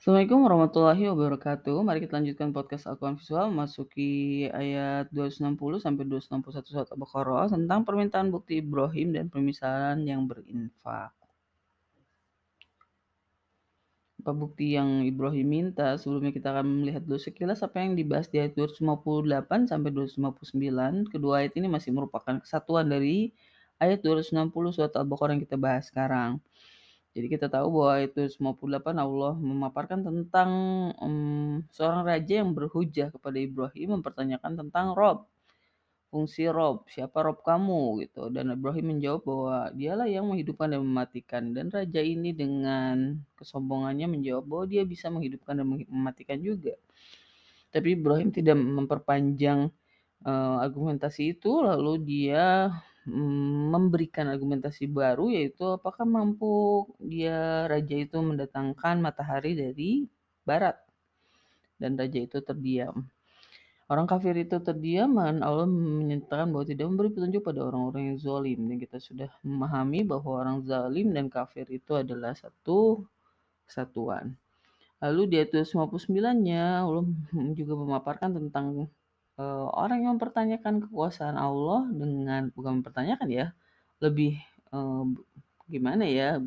Assalamualaikum warahmatullahi wabarakatuh. Mari kita lanjutkan podcast Al-Quran Visual memasuki ayat 260 sampai 261 surat Al-Baqarah tentang permintaan bukti Ibrahim dan permisalan yang berinfak. Apa bukti yang Ibrahim minta? Sebelumnya kita akan melihat dulu sekilas apa yang dibahas di ayat 258 sampai 259. Kedua ayat ini masih merupakan kesatuan dari ayat 260 surat Al-Baqarah yang kita bahas sekarang. Jadi kita tahu bahwa itu 58 Allah memaparkan tentang um, seorang raja yang berhujah kepada Ibrahim mempertanyakan tentang Rob, fungsi Rob, siapa Rob kamu gitu. Dan Ibrahim menjawab bahwa dialah yang menghidupkan dan mematikan. Dan raja ini dengan kesombongannya menjawab bahwa dia bisa menghidupkan dan mematikan juga. Tapi Ibrahim tidak memperpanjang uh, argumentasi itu, lalu dia memberikan argumentasi baru yaitu apakah mampu dia raja itu mendatangkan matahari dari barat dan raja itu terdiam. Orang kafir itu terdiam dan Allah menyatakan bahwa tidak memberi petunjuk pada orang-orang yang zalim dan kita sudah memahami bahwa orang zalim dan kafir itu adalah satu kesatuan. Lalu di ayat 59-nya Allah juga memaparkan tentang uh, orang yang mempertanyakan kekuasaan Allah dengan bukan mempertanyakan ya, lebih uh, gimana ya,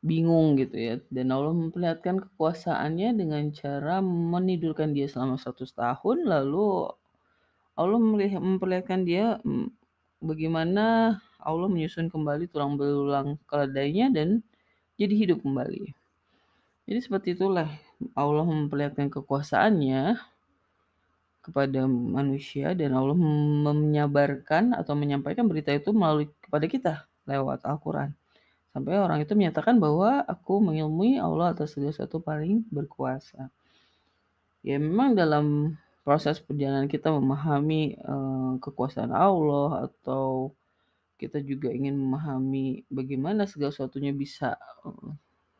bingung gitu ya. Dan Allah memperlihatkan kekuasaannya dengan cara menidurkan dia selama 100 tahun, lalu Allah memperlihatkan dia bagaimana Allah menyusun kembali tulang belulang keledainya dan jadi hidup kembali. Jadi seperti itulah Allah memperlihatkan kekuasaannya kepada manusia dan Allah menyabarkan atau menyampaikan berita itu melalui kepada kita lewat Al-Quran. Sampai orang itu menyatakan bahwa aku mengilmui Allah atas segala sesuatu paling berkuasa. Ya memang dalam proses perjalanan kita memahami uh, kekuasaan Allah atau kita juga ingin memahami bagaimana segala sesuatunya bisa uh,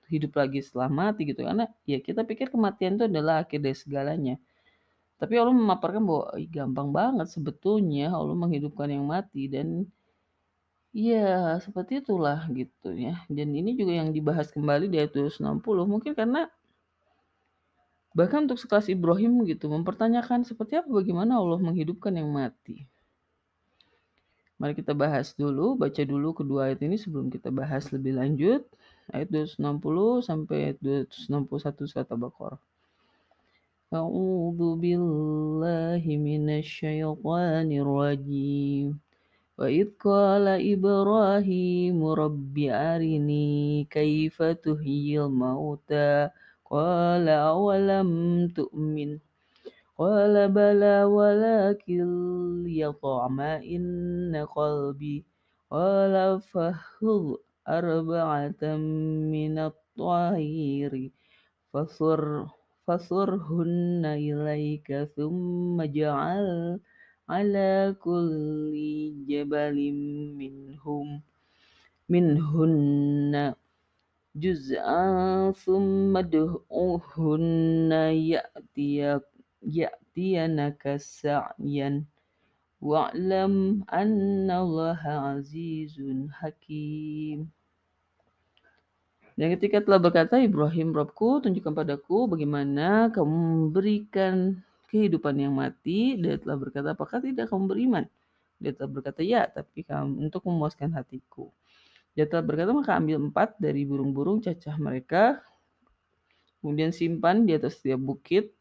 hidup lagi setelah mati gitu karena ya kita pikir kematian itu adalah akhir dari segalanya tapi Allah memaparkan bahwa gampang banget sebetulnya Allah menghidupkan yang mati dan ya seperti itulah gitu ya. Dan ini juga yang dibahas kembali di ayat 260 mungkin karena bahkan untuk sekelas Ibrahim gitu mempertanyakan seperti apa bagaimana Allah menghidupkan yang mati. Mari kita bahas dulu, baca dulu kedua ayat ini sebelum kita bahas lebih lanjut. Ayat 260 sampai ayat 261 surat Al-Baqarah. أعوذ بالله من الشيطان الرجيم. وإذ قال إبراهيم رب أرني كيف تحيي الموتى؟ قال أولم تؤمن؟ قال بلى ولكن ليطمئن قلبي. قال فخذ أربعة من الطير فصر. fasurhunna ilaika thumma ja'al ala kulli jabalim minhum minhunna juz'an thumma du'uhunna ya'tiyak ya'tiyanaka sa'yan. Wa'lam anna allaha azizun hakim. Dan ketika telah berkata, Ibrahim, Robku, tunjukkan padaku bagaimana kamu memberikan kehidupan yang mati. Dia telah berkata, apakah tidak kamu beriman? Dia telah berkata, ya, tapi kamu untuk memuaskan hatiku. Dia telah berkata, maka ambil empat dari burung-burung cacah mereka, kemudian simpan di atas setiap bukit,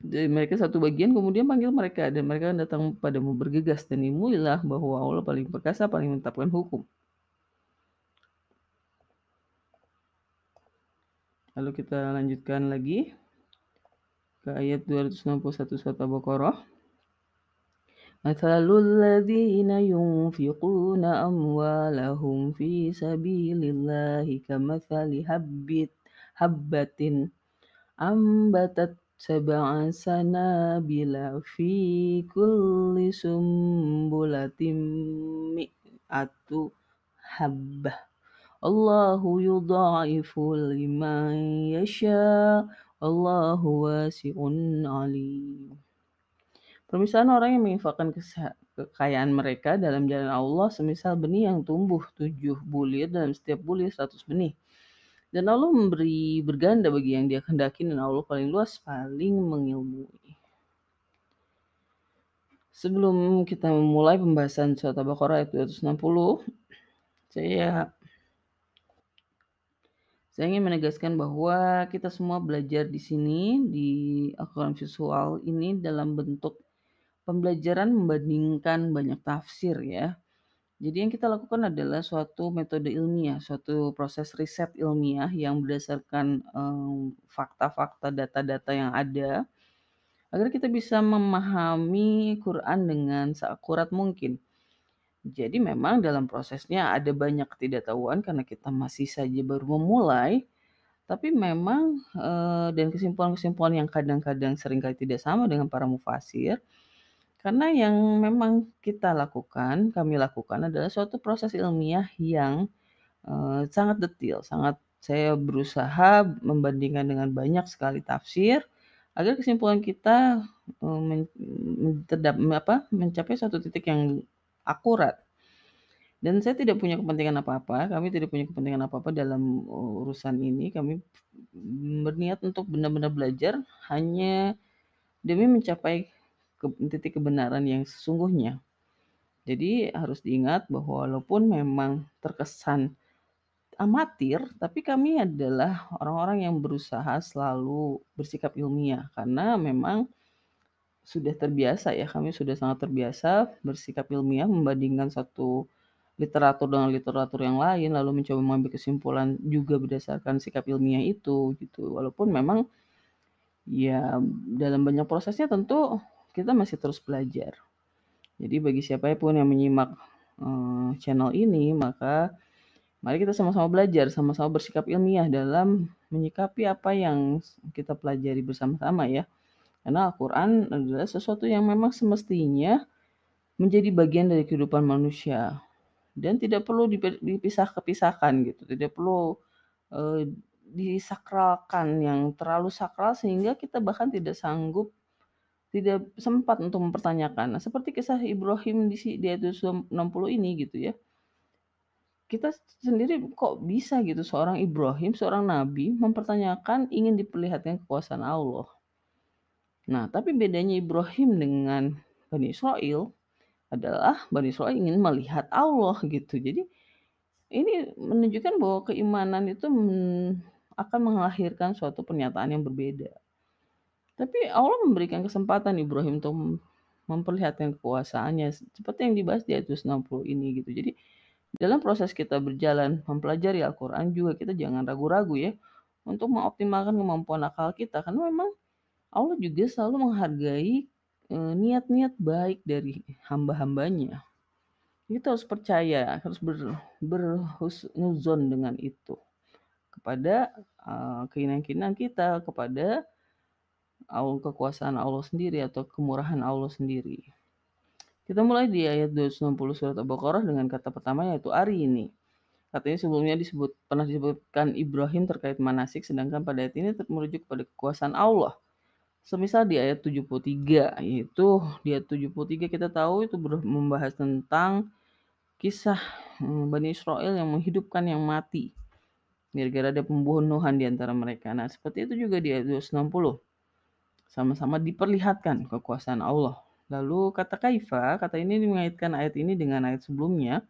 dari mereka satu bagian, kemudian panggil mereka, dan mereka datang padamu bergegas, dan imulilah bahwa Allah paling perkasa, paling menetapkan hukum. Lalu kita lanjutkan lagi ke ayat 261 surat Al-Baqarah. مثل الذين ينفقون أموالهم في سبيل الله كمثل حبة حبة أنبتت سبع سنابل في كل سنبلة مئة حبة Allahu yudha'ifu liman yasha. Allahu wasi'un alim. Permisalan orang yang menginfakkan kekayaan mereka dalam jalan Allah semisal benih yang tumbuh tujuh bulir dalam setiap bulir seratus benih. Dan Allah memberi berganda bagi yang dia kehendaki dan Allah paling luas, paling mengilmui. Sebelum kita memulai pembahasan surat Al-Baqarah ayat 260, saya saya ingin menegaskan bahwa kita semua belajar di sini di Al-Quran visual ini dalam bentuk pembelajaran membandingkan banyak tafsir ya. Jadi yang kita lakukan adalah suatu metode ilmiah, suatu proses riset ilmiah yang berdasarkan fakta-fakta, data-data yang ada agar kita bisa memahami Quran dengan seakurat mungkin. Jadi memang dalam prosesnya ada banyak ketidaktahuan karena kita masih saja baru memulai, tapi memang dan kesimpulan-kesimpulan yang kadang-kadang sering kali tidak sama dengan para mufasir, karena yang memang kita lakukan, kami lakukan adalah suatu proses ilmiah yang sangat detail, sangat saya berusaha membandingkan dengan banyak sekali tafsir agar kesimpulan kita apa, mencapai suatu titik yang akurat. Dan saya tidak punya kepentingan apa-apa, kami tidak punya kepentingan apa-apa dalam urusan ini. Kami berniat untuk benar-benar belajar hanya demi mencapai ke, titik kebenaran yang sesungguhnya. Jadi harus diingat bahwa walaupun memang terkesan amatir, tapi kami adalah orang-orang yang berusaha selalu bersikap ilmiah karena memang sudah terbiasa ya, kami sudah sangat terbiasa bersikap ilmiah membandingkan satu literatur dengan literatur yang lain lalu mencoba mengambil kesimpulan juga berdasarkan sikap ilmiah itu gitu. Walaupun memang ya dalam banyak prosesnya tentu kita masih terus belajar. Jadi bagi siapa pun yang menyimak uh, channel ini maka mari kita sama-sama belajar, sama-sama bersikap ilmiah dalam menyikapi apa yang kita pelajari bersama-sama ya. Karena Al-Quran adalah sesuatu yang memang semestinya menjadi bagian dari kehidupan manusia dan tidak perlu dipisah-kepisahkan gitu, tidak perlu uh, disakralkan yang terlalu sakral sehingga kita bahkan tidak sanggup tidak sempat untuk mempertanyakan. Nah, seperti kisah Ibrahim di di ayat 60 ini gitu ya. Kita sendiri kok bisa gitu seorang Ibrahim, seorang nabi mempertanyakan ingin diperlihatkan kekuasaan Allah. Nah, tapi bedanya Ibrahim dengan Bani Israel adalah Bani Israel ingin melihat Allah gitu. Jadi ini menunjukkan bahwa keimanan itu akan melahirkan suatu pernyataan yang berbeda. Tapi Allah memberikan kesempatan Ibrahim untuk memperlihatkan kekuasaannya seperti yang dibahas di ayat 60 ini gitu. Jadi dalam proses kita berjalan mempelajari Al-Qur'an juga kita jangan ragu-ragu ya untuk mengoptimalkan kemampuan akal kita karena memang Allah juga selalu menghargai niat-niat baik dari hamba-hambanya. Kita harus percaya, harus ber, berhusnuzon dengan itu kepada uh, keinginan-keinginan kita, kepada Allah, kekuasaan Allah sendiri atau kemurahan Allah sendiri. Kita mulai di ayat 260 surat Al-Baqarah dengan kata pertama yaitu hari ini. Katanya sebelumnya disebut pernah disebutkan Ibrahim terkait manasik sedangkan pada ayat ini merujuk kepada kekuasaan Allah. Semisal di ayat 73, yaitu di ayat 73 kita tahu itu membahas tentang kisah Bani Israel yang menghidupkan yang mati. Gara-gara ada pembunuhan di antara mereka. Nah, seperti itu juga di ayat 260. Sama-sama diperlihatkan kekuasaan Allah. Lalu kata kaifa, kata ini mengaitkan ayat ini dengan ayat sebelumnya.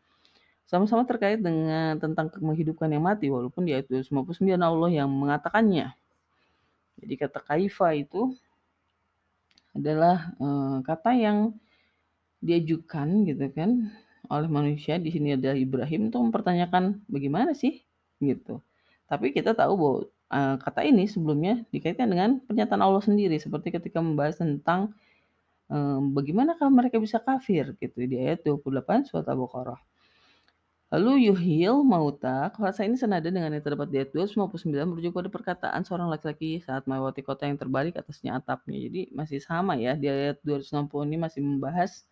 Sama-sama terkait dengan tentang menghidupkan yang mati. Walaupun di ayat 259 Allah yang mengatakannya. Jadi kata kaifa itu adalah uh, kata yang diajukan gitu kan oleh manusia di sini ada Ibrahim tuh mempertanyakan bagaimana sih gitu. Tapi kita tahu bahwa uh, kata ini sebelumnya dikaitkan dengan pernyataan Allah sendiri seperti ketika membahas tentang uh, bagaimanakah mereka bisa kafir gitu di ayat 28 surat Al-Baqarah. Lalu yuhil mauta, bahasa ini senada dengan yang terdapat di ayat 259 merujuk pada perkataan seorang laki-laki saat melewati kota yang terbalik atasnya atapnya. Jadi masih sama ya, di ayat 260 ini masih membahas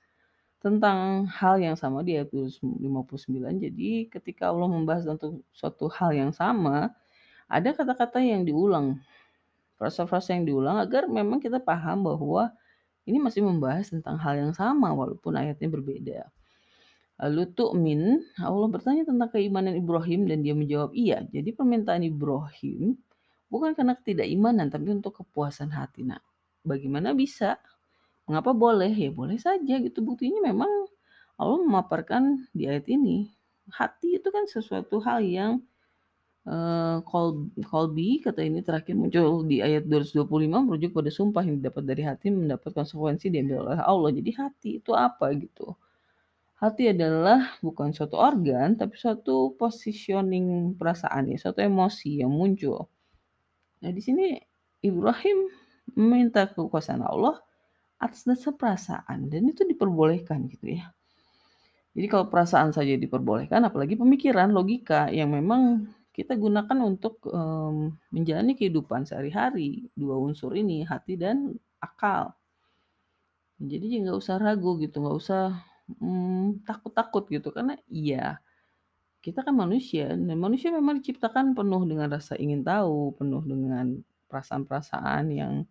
tentang hal yang sama di ayat 259. Jadi ketika Allah membahas tentang suatu hal yang sama, ada kata-kata yang diulang, frasa-frasa yang diulang agar memang kita paham bahwa ini masih membahas tentang hal yang sama walaupun ayatnya berbeda. Lalu tu'min, Allah bertanya tentang keimanan Ibrahim dan dia menjawab iya. Jadi permintaan Ibrahim bukan karena ketidakimanan tapi untuk kepuasan hati. Nah, bagaimana bisa? Mengapa boleh? Ya boleh saja gitu. Buktinya memang Allah memaparkan di ayat ini. Hati itu kan sesuatu hal yang uh, kolbi kata ini terakhir muncul di ayat 225 merujuk pada sumpah yang didapat dari hati mendapat konsekuensi diambil oleh Allah. Jadi hati itu apa gitu? Hati adalah bukan suatu organ, tapi suatu positioning perasaan ya, suatu emosi yang muncul. Nah, di sini Ibrahim meminta kekuasaan Allah atas dasar perasaan dan itu diperbolehkan gitu ya. Jadi kalau perasaan saja diperbolehkan, apalagi pemikiran, logika yang memang kita gunakan untuk um, menjalani kehidupan sehari-hari. Dua unsur ini, hati dan akal. Jadi nggak usah ragu gitu, nggak usah Hmm, takut-takut gitu karena iya, kita kan manusia dan manusia memang diciptakan penuh dengan rasa ingin tahu, penuh dengan perasaan-perasaan yang,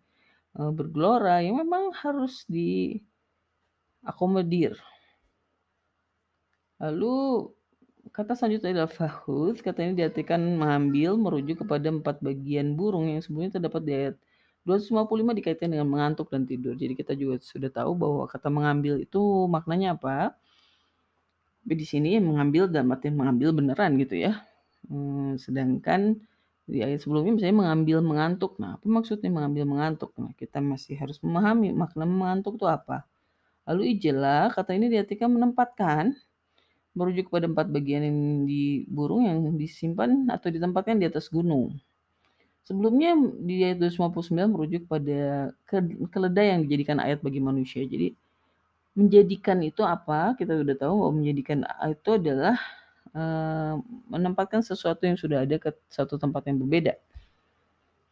uh, bergelora yang memang harus diakomodir. Lalu kata selanjutnya adalah fahuz, kata ini diartikan mengambil merujuk kepada empat bagian burung yang sebelumnya terdapat di ayat 255 dikaitkan dengan mengantuk dan tidur. Jadi kita juga sudah tahu bahwa kata mengambil itu maknanya apa. Tapi di sini mengambil dan artian mengambil beneran gitu ya. Hmm, sedangkan di ayat sebelumnya misalnya mengambil mengantuk. Nah, apa maksudnya mengambil mengantuk? Nah, kita masih harus memahami makna mengantuk itu apa. Lalu ijelah, kata ini diartikan menempatkan, merujuk kepada empat bagian yang di burung yang disimpan atau ditempatkan di atas gunung. Sebelumnya di ayat 259 merujuk pada keledai yang dijadikan ayat bagi manusia. Jadi menjadikan itu apa? Kita sudah tahu bahwa menjadikan itu adalah uh, menempatkan sesuatu yang sudah ada ke satu tempat yang berbeda.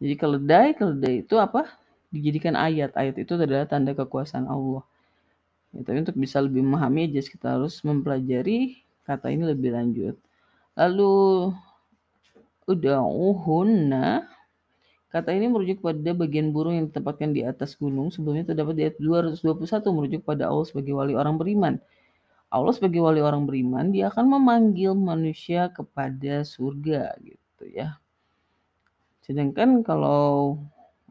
Jadi keledai, keledai itu apa? Dijadikan ayat. Ayat itu adalah tanda kekuasaan Allah. Ya, tapi untuk bisa lebih memahami aja kita harus mempelajari kata ini lebih lanjut. Lalu udah uhunna Kata ini merujuk pada bagian burung yang ditempatkan di atas gunung. Sebelumnya terdapat di ayat 221 merujuk pada Allah sebagai wali orang beriman. Allah sebagai wali orang beriman, dia akan memanggil manusia kepada surga gitu ya. Sedangkan kalau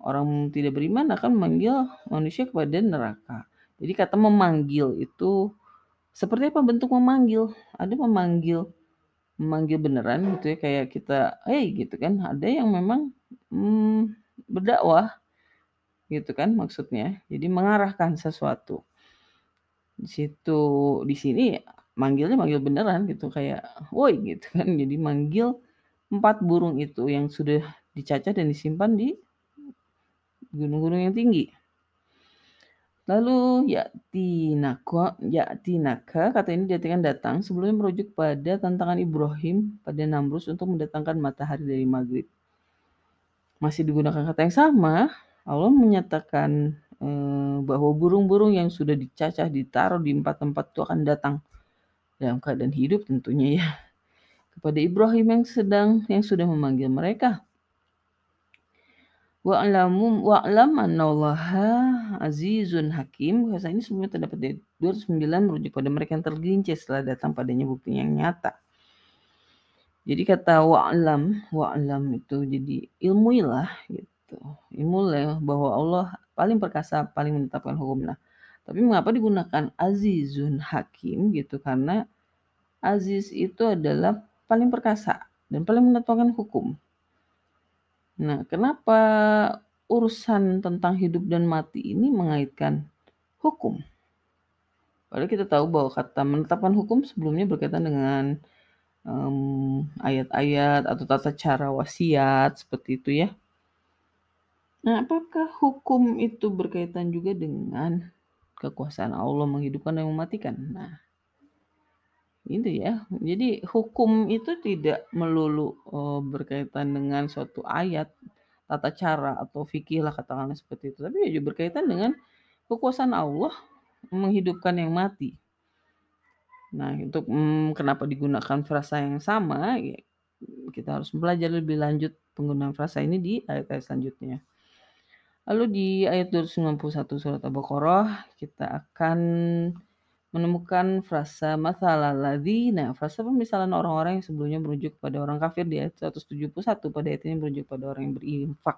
orang tidak beriman akan memanggil manusia kepada neraka. Jadi kata memanggil itu seperti apa bentuk memanggil? Ada memanggil memanggil beneran gitu ya kayak kita, hey gitu kan. Ada yang memang hmm, berdakwah gitu kan maksudnya. Jadi mengarahkan sesuatu. Di situ di sini manggilnya manggil beneran gitu kayak woi gitu kan. Jadi manggil empat burung itu yang sudah dicacah dan disimpan di gunung-gunung yang tinggi. Lalu ya tinaka, ya tinaka kata ini diartikan datang sebelumnya merujuk pada tantangan Ibrahim pada Namrus untuk mendatangkan matahari dari maghrib masih digunakan kata yang sama, Allah menyatakan eh, bahwa burung-burung yang sudah dicacah ditaruh di empat tempat itu akan datang dalam keadaan hidup tentunya ya kepada Ibrahim yang sedang yang sudah memanggil mereka. Wa'lamu wa'lam annallaha azizun hakim. Bahasa ini sebenarnya terdapat di 209 merujuk pada mereka yang tergelincir setelah datang padanya bukti yang nyata. Jadi kata wa'lam, wa'lam itu jadi ilmuilah gitu. Ilmulah bahwa Allah paling perkasa, paling menetapkan hukum. Nah, tapi mengapa digunakan azizun hakim gitu? Karena aziz itu adalah paling perkasa dan paling menetapkan hukum. Nah, kenapa urusan tentang hidup dan mati ini mengaitkan hukum? Padahal kita tahu bahwa kata menetapkan hukum sebelumnya berkaitan dengan um, ayat-ayat atau tata cara wasiat seperti itu ya. Nah, apakah hukum itu berkaitan juga dengan kekuasaan Allah menghidupkan dan mematikan? Nah, itu ya. Jadi hukum itu tidak melulu oh, berkaitan dengan suatu ayat, tata cara atau fikih lah katakanlah seperti itu. Tapi juga berkaitan dengan kekuasaan Allah menghidupkan yang mati. Nah, untuk hmm, kenapa digunakan frasa yang sama, ya, kita harus belajar lebih lanjut penggunaan frasa ini di ayat-ayat selanjutnya. Lalu di ayat 291 surat Al-Baqarah kita akan menemukan frasa masalah ladzina, frasa pemisalan orang-orang yang sebelumnya merujuk kepada orang kafir di ayat 171, pada ayat ini merujuk pada orang yang berinfak.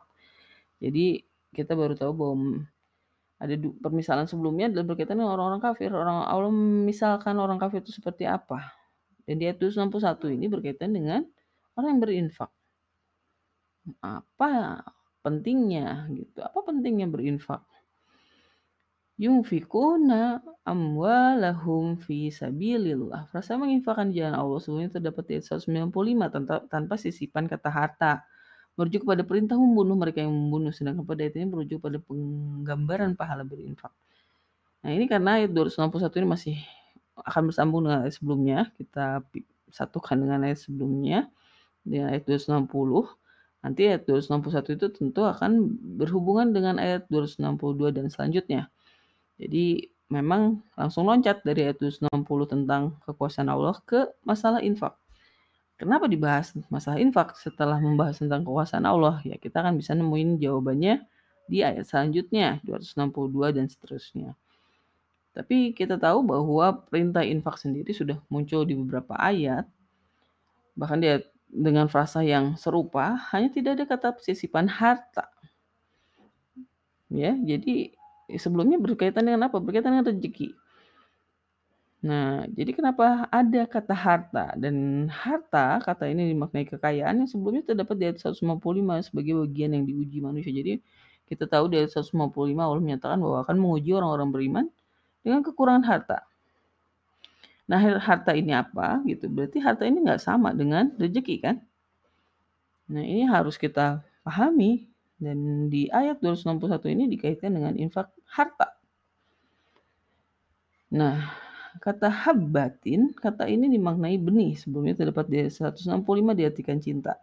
Jadi kita baru tahu bahwa ada permisalan sebelumnya adalah berkaitan dengan orang-orang kafir. Orang Allah misalkan orang kafir itu seperti apa. Dan di ayat 261 ini berkaitan dengan orang yang berinfak. Apa pentingnya gitu? Apa pentingnya berinfak? Yunfikuna amwalahum fi sabilillah. Frasa menginfakkan jalan Allah sebelumnya terdapat di ayat 195 tanpa, tanpa sisipan kata harta. Merujuk pada perintah membunuh mereka yang membunuh. Sedangkan pada ayat ini merujuk pada penggambaran pahala berinfak. Nah ini karena ayat 261 ini masih akan bersambung dengan ayat sebelumnya. Kita satukan dengan ayat sebelumnya. Dengan ayat 260. Nanti ayat 261 itu tentu akan berhubungan dengan ayat 262 dan selanjutnya. Jadi memang langsung loncat dari ayat 260 tentang kekuasaan Allah ke masalah infak. Kenapa dibahas masalah infak setelah membahas tentang kekuasaan Allah? Ya kita akan bisa nemuin jawabannya di ayat selanjutnya 262 dan seterusnya. Tapi kita tahu bahwa perintah infak sendiri sudah muncul di beberapa ayat. Bahkan dia dengan frasa yang serupa, hanya tidak ada kata sisipan harta. Ya, jadi sebelumnya berkaitan dengan apa? Berkaitan dengan rezeki. Nah, jadi kenapa ada kata harta dan harta kata ini dimaknai kekayaan yang sebelumnya terdapat di ayat 155 sebagai bagian yang diuji manusia. Jadi kita tahu di ayat 155 Allah menyatakan bahwa akan menguji orang-orang beriman dengan kekurangan harta. Nah, harta ini apa gitu? Berarti harta ini nggak sama dengan rezeki kan? Nah, ini harus kita pahami dan di ayat 261 ini dikaitkan dengan infak harta. Nah, kata habbatin, kata ini dimaknai benih. Sebelumnya terdapat di 165 diartikan cinta.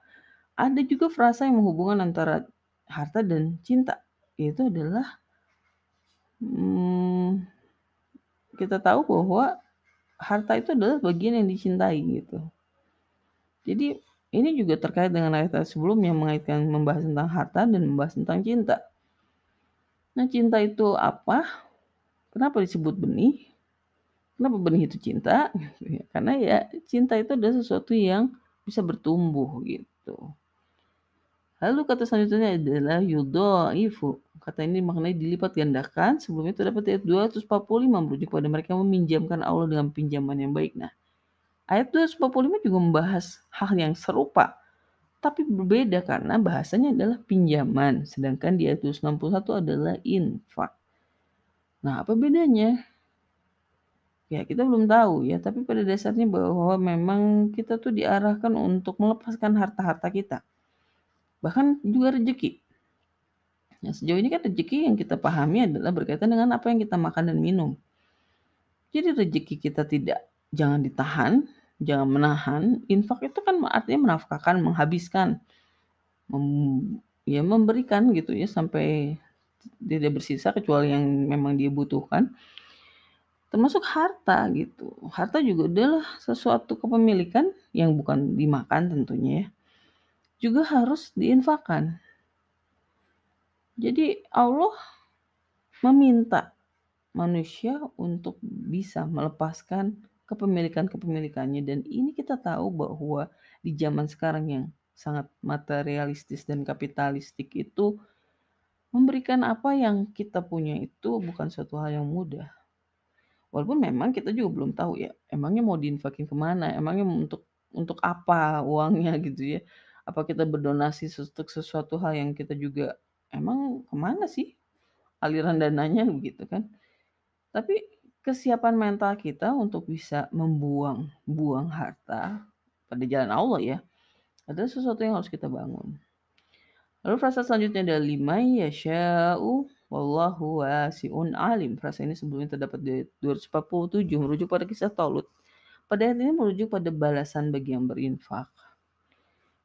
Ada juga frasa yang menghubungkan antara harta dan cinta. Itu adalah hmm, kita tahu bahwa harta itu adalah bagian yang dicintai gitu. Jadi ini juga terkait dengan ayat sebelumnya mengaitkan membahas tentang harta dan membahas tentang cinta. Nah, cinta itu apa? Kenapa disebut benih? Kenapa benih itu cinta? Karena ya cinta itu adalah sesuatu yang bisa bertumbuh gitu. Lalu kata selanjutnya adalah yudha'ifu. Kata ini maknanya dilipat gandakan. Sebelumnya terdapat ayat 245 merujuk pada mereka meminjamkan Allah dengan pinjaman yang baik. Nah, Ayat 245 juga membahas hal yang serupa, tapi berbeda karena bahasanya adalah pinjaman, sedangkan di ayat 261 adalah infak. Nah, apa bedanya? Ya, kita belum tahu ya, tapi pada dasarnya bahwa memang kita tuh diarahkan untuk melepaskan harta-harta kita. Bahkan juga rezeki. Nah, sejauh ini kan rezeki yang kita pahami adalah berkaitan dengan apa yang kita makan dan minum. Jadi rezeki kita tidak jangan ditahan, jangan menahan. Infak itu kan artinya menafkahkan, menghabiskan, mem, ya memberikan gitu ya sampai tidak bersisa kecuali yang memang dia butuhkan. Termasuk harta gitu. Harta juga adalah sesuatu kepemilikan yang bukan dimakan tentunya ya. Juga harus diinfakkan. Jadi Allah meminta manusia untuk bisa melepaskan kepemilikan-kepemilikannya dan ini kita tahu bahwa di zaman sekarang yang sangat materialistis dan kapitalistik itu memberikan apa yang kita punya itu bukan suatu hal yang mudah. Walaupun memang kita juga belum tahu ya, emangnya mau diinfakin ke mana, emangnya untuk untuk apa uangnya gitu ya. Apa kita berdonasi untuk sesuatu hal yang kita juga emang ke mana sih aliran dananya begitu kan. Tapi kesiapan mental kita untuk bisa membuang buang harta pada jalan Allah ya ada sesuatu yang harus kita bangun. Lalu frasa selanjutnya ada lima yasha'u wallahu wasi'un alim. Frasa ini sebelumnya terdapat di 247 merujuk pada kisah Talut. Pada ayat ini merujuk pada balasan bagi yang berinfak.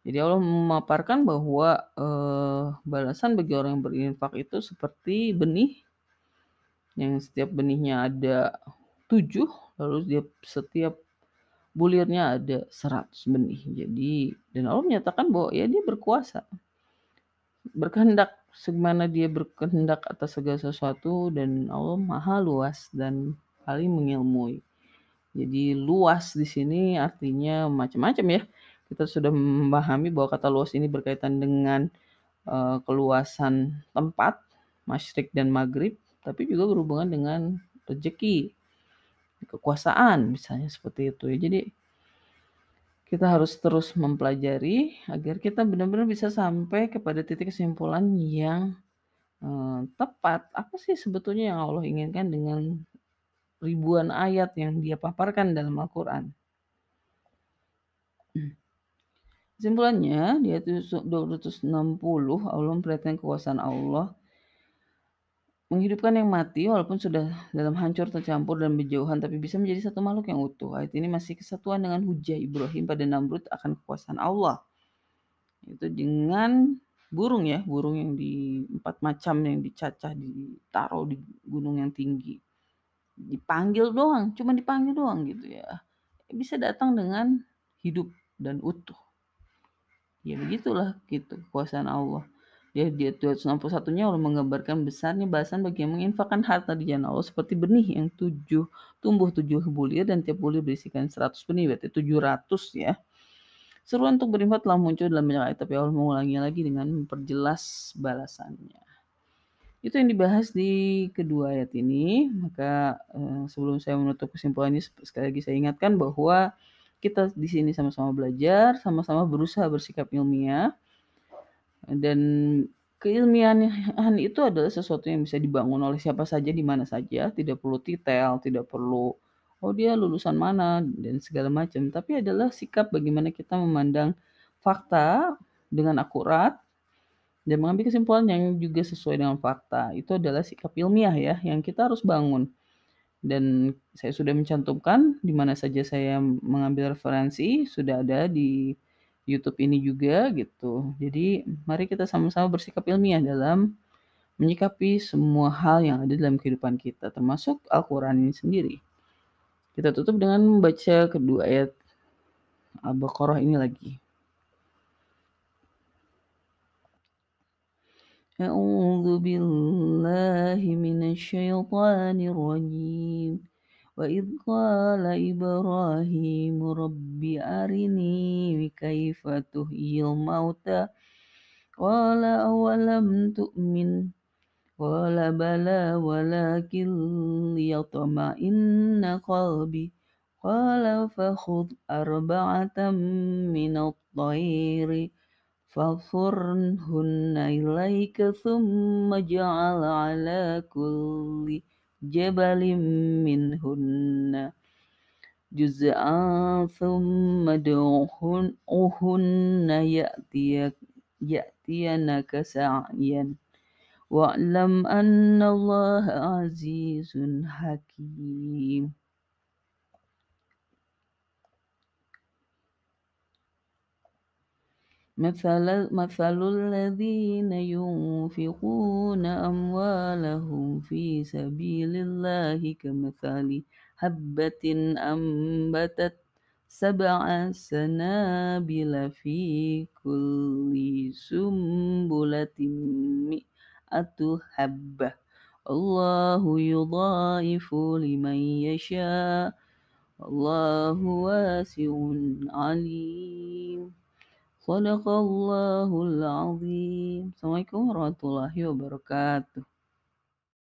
Jadi Allah memaparkan bahwa uh, balasan bagi orang yang berinfak itu seperti benih yang setiap benihnya ada tujuh lalu dia setiap bulirnya ada seratus benih jadi dan Allah menyatakan bahwa ya dia berkuasa berkehendak sebagaimana dia berkehendak atas segala sesuatu dan Allah maha luas dan paling mengilmui. Jadi luas di sini artinya macam-macam ya. Kita sudah memahami bahwa kata luas ini berkaitan dengan uh, keluasan tempat, masyrik dan maghrib, tapi juga berhubungan dengan rezeki, kekuasaan misalnya seperti itu ya. Jadi kita harus terus mempelajari agar kita benar-benar bisa sampai kepada titik kesimpulan yang uh, tepat. Apa sih sebetulnya yang Allah inginkan dengan ribuan ayat yang dia paparkan dalam Al-Quran. Kesimpulannya, di ayat 260 Allah memperlihatkan kekuasaan Allah menghidupkan yang mati walaupun sudah dalam hancur tercampur dan berjauhan tapi bisa menjadi satu makhluk yang utuh. Ayat ini masih kesatuan dengan hujah Ibrahim pada Namrud akan kekuasaan Allah. Itu dengan burung ya, burung yang di empat macam yang dicacah ditaruh di gunung yang tinggi dipanggil doang, cuma dipanggil doang gitu ya. Bisa datang dengan hidup dan utuh. Ya begitulah gitu kekuasaan Allah. Dia di ayat 261-nya Allah menggambarkan besarnya bahasan bagi yang menginfakkan harta di jalan Allah seperti benih yang tujuh tumbuh tujuh bulir dan tiap bulir berisikan 100 benih berarti 700 ya. Seruan untuk berinfak telah muncul dalam banyak ayat tapi Allah mengulanginya lagi dengan memperjelas balasannya. Itu yang dibahas di kedua ayat ini. Maka eh, sebelum saya menutup kesimpulan ini sekali lagi saya ingatkan bahwa kita di sini sama-sama belajar, sama-sama berusaha bersikap ilmiah dan keilmiahan itu adalah sesuatu yang bisa dibangun oleh siapa saja di mana saja, tidak perlu detail, tidak perlu oh dia lulusan mana dan segala macam, tapi adalah sikap bagaimana kita memandang fakta dengan akurat dan mengambil kesimpulan yang juga sesuai dengan fakta. Itu adalah sikap ilmiah ya yang kita harus bangun. Dan saya sudah mencantumkan di mana saja saya mengambil referensi sudah ada di YouTube ini juga gitu. Jadi mari kita sama-sama bersikap ilmiah dalam menyikapi semua hal yang ada dalam kehidupan kita termasuk Al-Qur'an ini sendiri. Kita tutup dengan membaca kedua ayat Al-Baqarah ini lagi. أعوذ بالله من الشيطان الرجيم وإذ قال إبراهيم رب أرني كيف تحيي الموتى قال أولم تؤمن قال بلى ولكن ليطمئن قلبي قال فخذ أربعة من الطير فصرهن إليك ثم اجعل على كل jabalin minhunna juz'an thumma du'uhunna ya'tiyak ya'tiyanaka sa'yan wa'lam anna Allah azizun hakim مثل, مثل الذين ينفقون أموالهم في سبيل الله كمثل حبة أنبتت سبع سنابل في كل سنبلة مئة حبة. الله يضاعف لمن يشاء. الله واسع عليم. Sadaqallahul azim. Assalamualaikum warahmatullahi wabarakatuh.